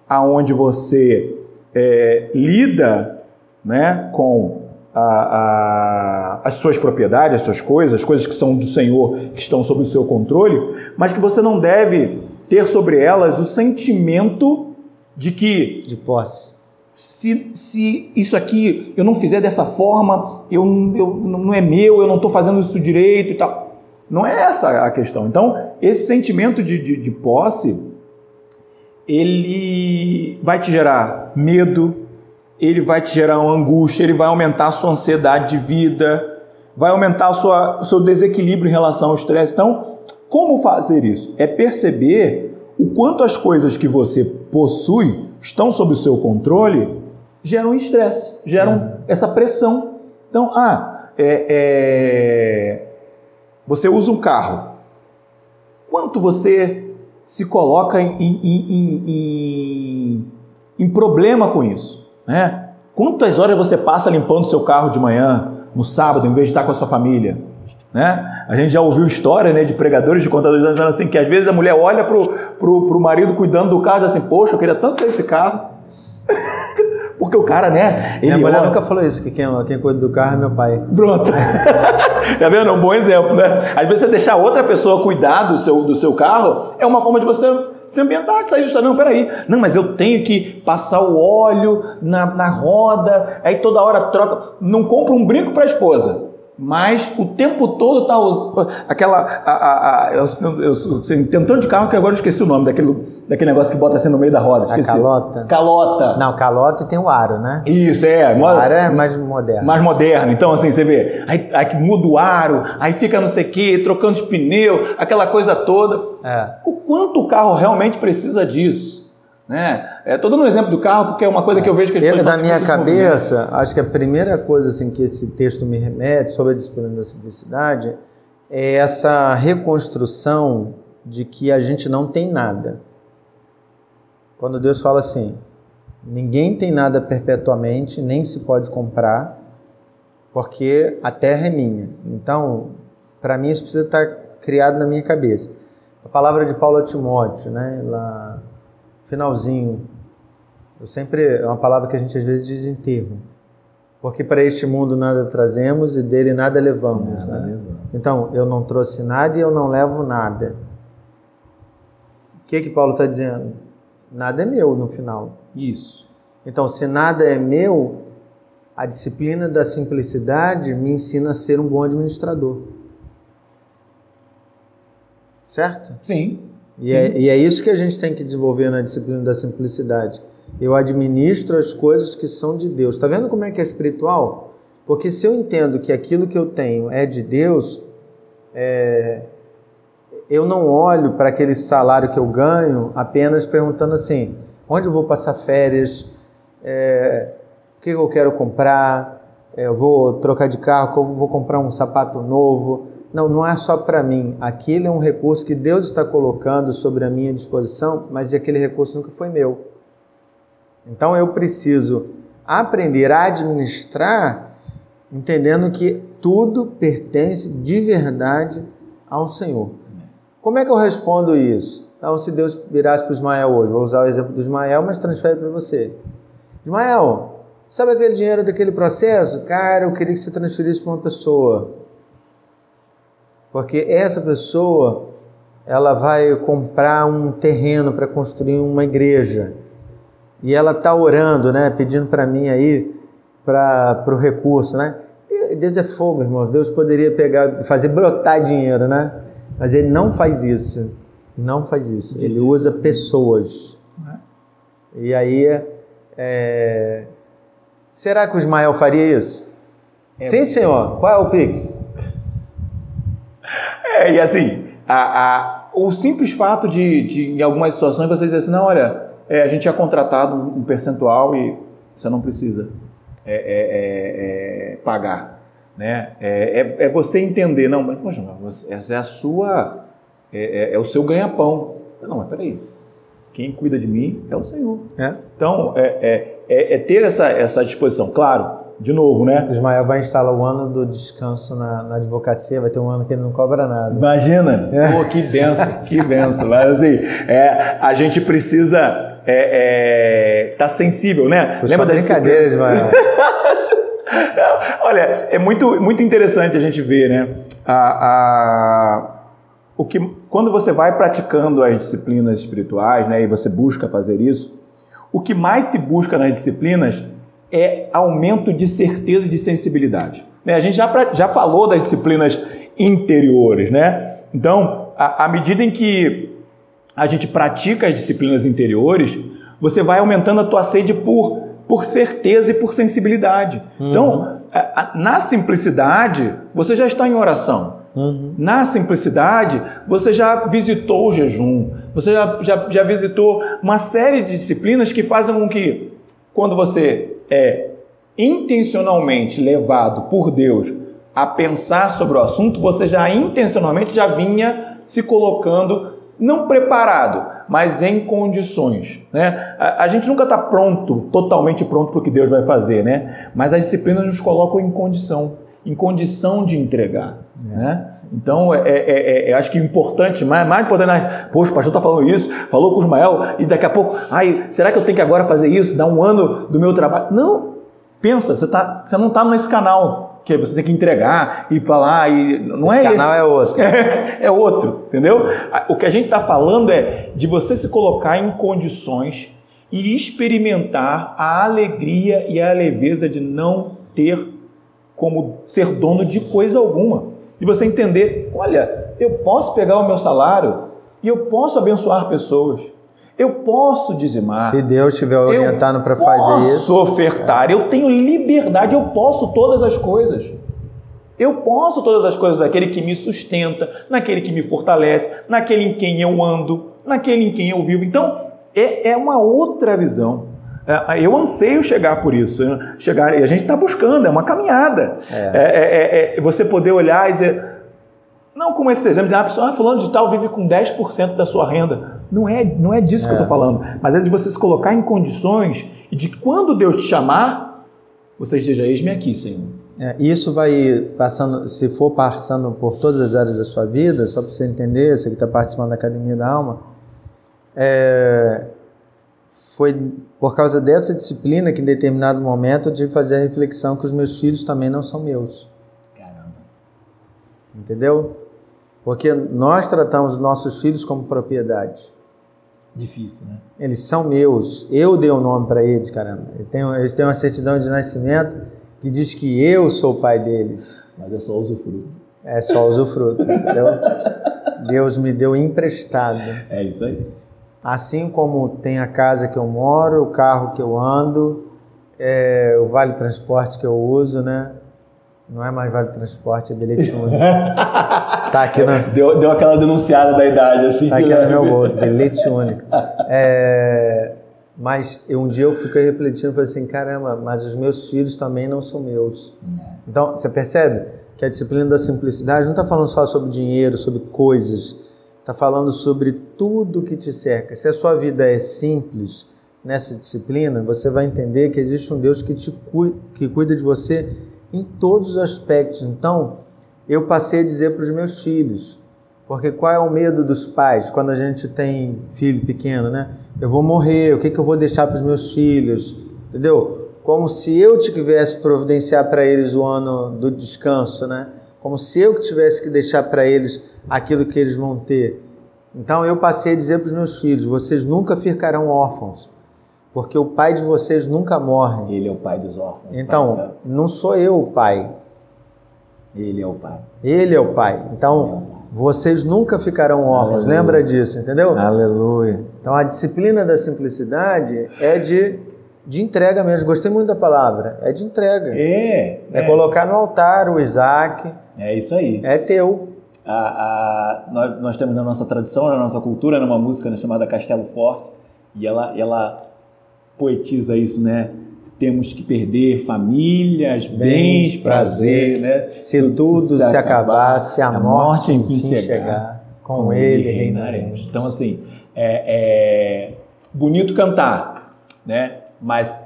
aonde você é, lida né, com a, a, as suas propriedades, as suas coisas, as coisas que são do Senhor, que estão sob o seu controle, mas que você não deve ter sobre elas o sentimento de que. De posse. Se, se isso aqui eu não fizer dessa forma, eu, eu não é meu, eu não estou fazendo isso direito e tal. Não é essa a questão. Então, esse sentimento de, de, de posse, ele vai te gerar medo, ele vai te gerar uma angústia, ele vai aumentar a sua ansiedade de vida, vai aumentar o seu desequilíbrio em relação ao estresse. Então, como fazer isso? É perceber o quanto as coisas que você possui estão sob o seu controle geram estresse, geram uhum. essa pressão. Então, ah, é, é, você usa um carro. Quanto você se coloca em, em, em, em, em problema com isso? Né? Quantas horas você passa limpando seu carro de manhã, no sábado, em vez de estar com a sua família? Né? A gente já ouviu história né, de pregadores, de contadores dizendo assim que às vezes a mulher olha pro, pro, pro marido cuidando do carro e diz assim, poxa, eu queria tanto ser esse carro. Porque o cara, né? Ele Minha mulher olha... nunca falou isso, que quem, quem cuida do carro é meu pai. Pronto. tá vendo? É um bom exemplo, né? Às vezes você deixar outra pessoa cuidar do seu, do seu carro é uma forma de você se ambientar, sair justa. Não, peraí. Não, mas eu tenho que passar o óleo na, na roda, aí toda hora troca. Não compra um brinco para a esposa mas o tempo todo tá aquela a, a, a, eu, eu, assim, tem um tanto de carro que agora eu esqueci o nome daquele, daquele negócio que bota assim no meio da roda esqueci. a calota. Calota. Não calota e tem o aro né? Isso é o aro é mais moderno. Mais moderno. Então assim você vê aí, aí muda o aro aí fica não sei o que trocando de pneu aquela coisa toda. É. o quanto o carro realmente precisa disso né? Estou dando um exemplo do carro porque é uma coisa que eu vejo que as pessoas... Na minha cabeça, acho que a primeira coisa assim, que esse texto me remete sobre a disciplina da simplicidade é essa reconstrução de que a gente não tem nada. Quando Deus fala assim, ninguém tem nada perpetuamente, nem se pode comprar, porque a terra é minha. Então, para mim isso precisa estar criado na minha cabeça. A palavra de Paulo a Timóteo, né, lá finalzinho. Eu sempre é uma palavra que a gente às vezes diz enterro. Porque para este mundo nada trazemos e dele nada levamos. Nada né? levamos. Então, eu não trouxe nada e eu não levo nada. O que que Paulo está dizendo? Nada é meu no final. Isso. Então, se nada é meu, a disciplina da simplicidade me ensina a ser um bom administrador. Certo? Sim. E é, e é, isso que a gente tem que desenvolver na disciplina da simplicidade. Eu administro as coisas que são de Deus. Está vendo como é que é espiritual? Porque se eu entendo que aquilo que eu tenho é de Deus, é, eu não olho para aquele salário que eu ganho apenas perguntando assim: onde eu vou passar férias? É, o que eu quero comprar? É, eu vou trocar de carro? Vou comprar um sapato novo? Não, não é só para mim. Aquilo é um recurso que Deus está colocando sobre a minha disposição, mas aquele recurso nunca foi meu. Então eu preciso aprender a administrar, entendendo que tudo pertence de verdade ao Senhor. Como é que eu respondo isso? Então, se Deus virasse para o Ismael hoje, vou usar o exemplo do Ismael, mas transfere para você. Ismael, sabe aquele dinheiro daquele processo? Cara, eu queria que você transferisse para uma pessoa. Porque essa pessoa ela vai comprar um terreno para construir uma igreja e ela está orando, né, pedindo para mim aí para o recurso, né? Deus é fogo, irmão. Deus poderia pegar, fazer brotar dinheiro, né? Mas ele não faz isso. Não faz isso. Ele usa pessoas. E aí, é... será que o Ismael faria isso? É Sim, senhor. Qual é o Pix? É, e assim, a, a, o simples fato de, de, em algumas situações, vocês dizem assim, não, olha, é, a gente tinha contratado um, um, percentual e você não precisa é, é, é, é pagar. Né? É, você entender, não, mas poxa, essa é a sua, é, o seu ganha-pão. Não, mas peraí, quem cuida de mim é o Senhor. Então, é, ter essa, essa disposição. Claro, de novo, né? O Ismael vai instalar o ano do descanso na, na advocacia, vai ter um ano que ele não cobra nada. Imagina! É. Pô, que benção, que benção. Mas assim, é, a gente precisa estar é, é, tá sensível, né? Foi Lembra da brincadeira, Ismael? Olha, é muito, muito interessante a gente ver, né? A, a, o que, quando você vai praticando as disciplinas espirituais, né, e você busca fazer isso, o que mais se busca nas disciplinas é aumento de certeza e de sensibilidade. Né? A gente já, já falou das disciplinas interiores, né? Então, à medida em que a gente pratica as disciplinas interiores, você vai aumentando a tua sede por, por certeza e por sensibilidade. Uhum. Então, na simplicidade, você já está em oração. Uhum. Na simplicidade, você já visitou o jejum, você já, já, já visitou uma série de disciplinas que fazem com que, quando você é intencionalmente levado por Deus a pensar sobre o assunto, você já intencionalmente já vinha se colocando não preparado, mas em condições. Né? A, a gente nunca está pronto, totalmente pronto para o que Deus vai fazer, né? mas as disciplinas nos colocam em condição, em condição de entregar. É. Né? Então, é, é, é, é, acho que é importante, mais, mais importante, né? poxa, o pastor está falando isso, falou com o Ismael, e daqui a pouco, ai, será que eu tenho que agora fazer isso, dar um ano do meu trabalho? Não, pensa, você, tá, você não está nesse canal, que você tem que entregar e ir para lá e não esse é canal é outro. É, é outro, entendeu? O que a gente está falando é de você se colocar em condições e experimentar a alegria e a leveza de não ter como ser dono de coisa alguma. E você entender, olha, eu posso pegar o meu salário e eu posso abençoar pessoas. Eu posso dizimar. Se Deus estiver orientando para fazer isso. Eu posso ofertar. Eu tenho liberdade. Eu posso todas as coisas. Eu posso todas as coisas daquele que me sustenta, naquele que me fortalece, naquele em quem eu ando, naquele em quem eu vivo. Então, é, é uma outra visão. É, eu anseio chegar por isso. Chegar, e a gente está buscando, é uma caminhada. É. É, é. é, você poder olhar e dizer não como esse exemplo de uma pessoa, ah, fulano de tal vive com 10% da sua renda. Não é, não é disso é. que eu estou falando. Mas é de você se colocar em condições e de quando Deus te chamar, você esteja, eis-me aqui, Senhor. É, isso vai passando, se for passando por todas as áreas da sua vida, só para você entender, você que está participando da Academia da Alma, é, foi por causa dessa disciplina que em determinado momento eu tive que fazer a reflexão que os meus filhos também não são meus. Caramba. Entendeu? Porque nós tratamos nossos filhos como propriedade. Difícil, né? Eles são meus. Eu dei o um nome para eles, caramba. Eles têm, eles têm uma certidão de nascimento que diz que eu sou o pai deles. Mas é só usufruto. É só usufruto, entendeu? Deus me deu emprestado. É isso aí. Assim como tem a casa que eu moro, o carro que eu ando, é, o vale transporte que eu uso, né? Não é mais vale transporte, é bilhete único. tá aqui no... deu, deu aquela denunciada da idade, assim. Tá aqui no meu bolso, bilhete único. É... Mas um dia eu fiquei refletindo e falei assim, caramba, mas os meus filhos também não são meus. Então, você percebe que a disciplina da simplicidade não está falando só sobre dinheiro, sobre coisas, está falando sobre tudo que te cerca. Se a sua vida é simples nessa disciplina, você vai entender que existe um Deus que, te que cuida de você em todos os aspectos. Então, eu passei a dizer para os meus filhos, porque qual é o medo dos pais quando a gente tem filho pequeno, né? Eu vou morrer, o que, que eu vou deixar para os meus filhos? Entendeu? Como se eu tivesse providenciar para eles o ano do descanso, né? Como se eu tivesse que deixar para eles aquilo que eles vão ter. Então eu passei a dizer para os meus filhos: vocês nunca ficarão órfãos porque o pai de vocês nunca morre. Ele é o pai dos órfãos. Então, não sou eu o pai. Ele é o pai. Ele é o pai. Então, é vocês nunca ficarão órfãos. Aleluia. Lembra disso, entendeu? Aleluia. Então, a disciplina da simplicidade é de, de entrega mesmo. Gostei muito da palavra. É de entrega. É. É, é. colocar no altar o Isaac. É isso aí. É teu. A, a, nós, nós temos na nossa tradição, na nossa cultura, numa música né, chamada Castelo Forte, e ela, ela poetiza isso, né? Temos que perder famílias, bens, bens prazer, né? Se tudo, tudo se, acabar, se a, a morte enfim chegar, chegar com, com ele reinaremos. Então, assim, é, é bonito cantar, né? Mas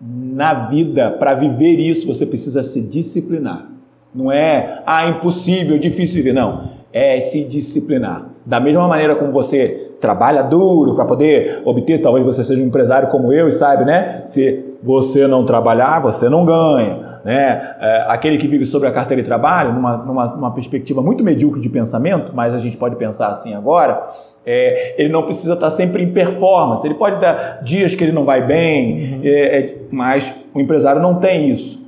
na vida, para viver isso, você precisa se disciplinar. Não é, ah, impossível, difícil viver. Não. É se disciplinar. Da mesma maneira como você trabalha duro para poder obter, talvez você seja um empresário como eu e saiba, né? Se você não trabalhar, você não ganha, né? É, aquele que vive sobre a carteira de trabalho, numa, numa, numa, perspectiva muito medíocre de pensamento, mas a gente pode pensar assim agora, é, ele não precisa estar sempre em performance, ele pode dar dias que ele não vai bem, uhum. é, é mas o empresário não tem isso.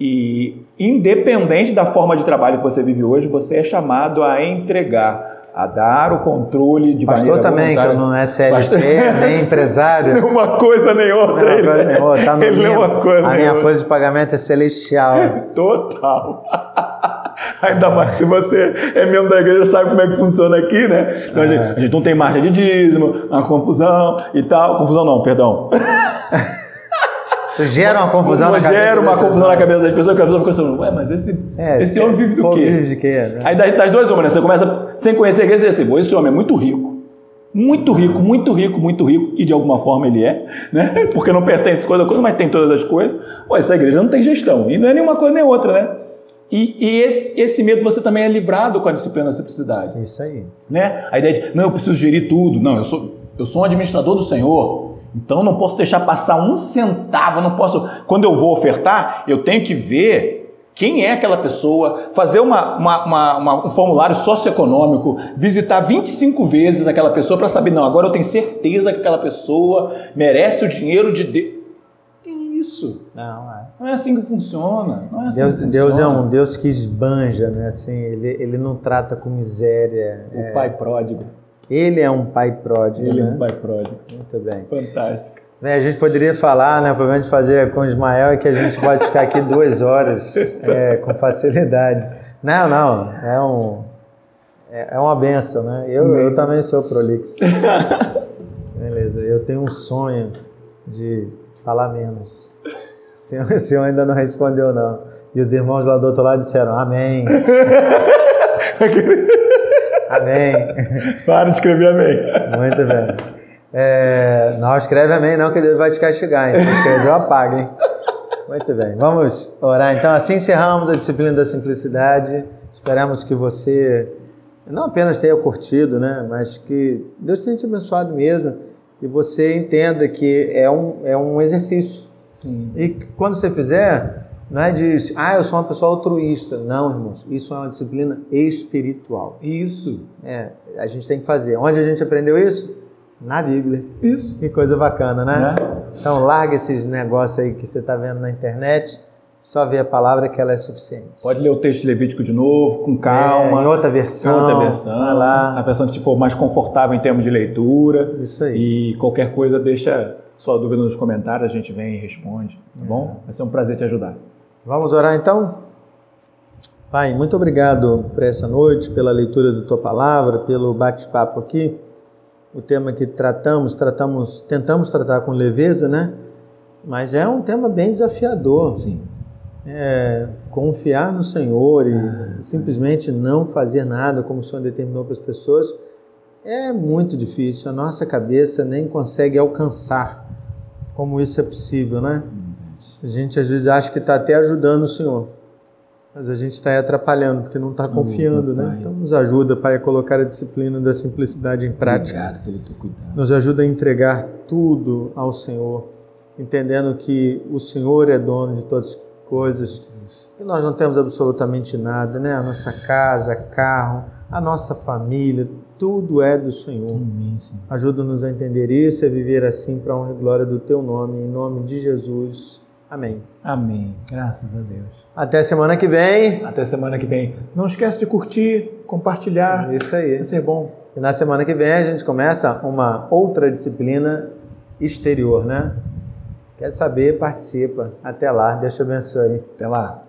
E independente da forma de trabalho que você vive hoje, você é chamado a entregar a dar o controle de Pastor também, que não é CLT, Pastor... nem empresário. uma coisa nem outra. Não, coisa nem outra. Tá no ele é uma coisa a minha outra. folha de pagamento é celestial. Total. Ainda mais se você é membro da igreja, sabe como é que funciona aqui, né? Então, a, gente, a gente não tem marcha de dízimo, uma confusão e tal. Confusão não, perdão. Isso gera uma confusão na gera cabeça. uma das confusão na pessoas. cabeça das pessoas, que a pessoa fica assim, ué, mas esse, É, esse homem vive do quê? Vive de quê? né? Aí das, das duas uma, né? Você começa sem conhecer a igreja, você diz assim, "Pô, esse homem é muito rico. Muito rico, muito rico, muito rico, e de alguma forma ele é, né? Porque não pertence coisa a coisa, mas tem todas as coisas. Pô, essa igreja não tem gestão, e não é nenhuma coisa nem outra, né? E, e esse, esse medo você também é livrado com a disciplina da simplicidade Isso aí. né? A ideia de, não, eu preciso gerir tudo. Não, eu sou, eu sou um administrador do Senhor. Então não posso deixar passar um centavo, não posso. Quando eu vou ofertar, eu tenho que ver quem é aquela pessoa, fazer uma, uma- uma- um formulário socioeconômico, visitar 25 vezes aquela pessoa para saber, não, agora eu tenho certeza que aquela pessoa merece o dinheiro de Deus. Que isso? Não, é. Não é assim que funciona. Não é assim Deus, que Deus é funciona. um Deus que esbanja, né? Assim, ele, ele não trata com miséria. O pai pródigo. Ele é um pai pródigo, Ele é né? um pai pródigo. Muito bem. Fantástico. Bem, a gente poderia falar, né? O problema de fazer com o Ismael é que a gente pode ficar aqui duas horas é, com facilidade. Não, não. É, um, é, é uma benção, né? Eu, eu também sou prolixo. Beleza. Eu tenho um sonho de falar menos. O senhor ainda não respondeu, não. E os irmãos lá do outro lado disseram amém. amém. Para de escrever amém. Muito bem. É, não escreve amém, não, que Deus vai te castigar. Hein? Se escreveu, apaga, hein? Muito bem. Vamos orar. Então, assim encerramos a disciplina da simplicidade. Esperamos que você não apenas tenha curtido, né? Mas que Deus tenha te abençoado mesmo. E você entenda que é um, é um exercício. Sim. E quando você fizer, não é de, ah, eu sou uma pessoa altruísta. Não, irmãos. Isso é uma disciplina espiritual. Isso. É, a gente tem que fazer. Onde a gente aprendeu isso? Na Bíblia. Isso. Que coisa bacana, né? Né? Então larga esses negócios aí que você está vendo na internet, só vê a palavra que ela é suficiente. Pode ler o texto levítico de novo, com calma. É, em outra em versão. outra versão. Vai lá. A versão que te for mais confortável em termos de leitura. Isso aí. E qualquer coisa, deixa sua dúvida nos comentários, a gente vem e responde, tá bom? Vai ser um prazer te ajudar. Vamos orar então? Pai, muito obrigado por essa noite, pela leitura da tua palavra, pelo bate-papo aqui. O tema que tratamos, tratamos, tentamos tratar com leveza, né? Mas é um tema bem desafiador. Sim. É, confiar no Senhor e simplesmente não fazer nada como o Senhor determinou para as pessoas é muito difícil. A nossa cabeça nem consegue alcançar como isso é possível, né? A gente às vezes acha que está até ajudando o Senhor, mas a gente está atrapalhando porque não está confiando, né? Pai. Então nos ajuda, Pai, a colocar a disciplina da simplicidade em prática. Obrigado pelo teu cuidado. Nos ajuda a entregar tudo ao Senhor, entendendo que o Senhor é dono de todas as coisas e nós não temos absolutamente nada, né? A nossa casa, carro, a nossa família, tudo é do Senhor. Ajuda-nos a entender isso e a viver assim para a honra e glória do Teu nome, em nome de Jesus. Amém. Amém. Graças a Deus. Até semana que vem. Até semana que vem. Não esquece de curtir, compartilhar. Isso aí. Vai ser bom. E na semana que vem a gente começa uma outra disciplina exterior, né? Quer saber? Participa. Até lá. Deus te abençoe. Até lá.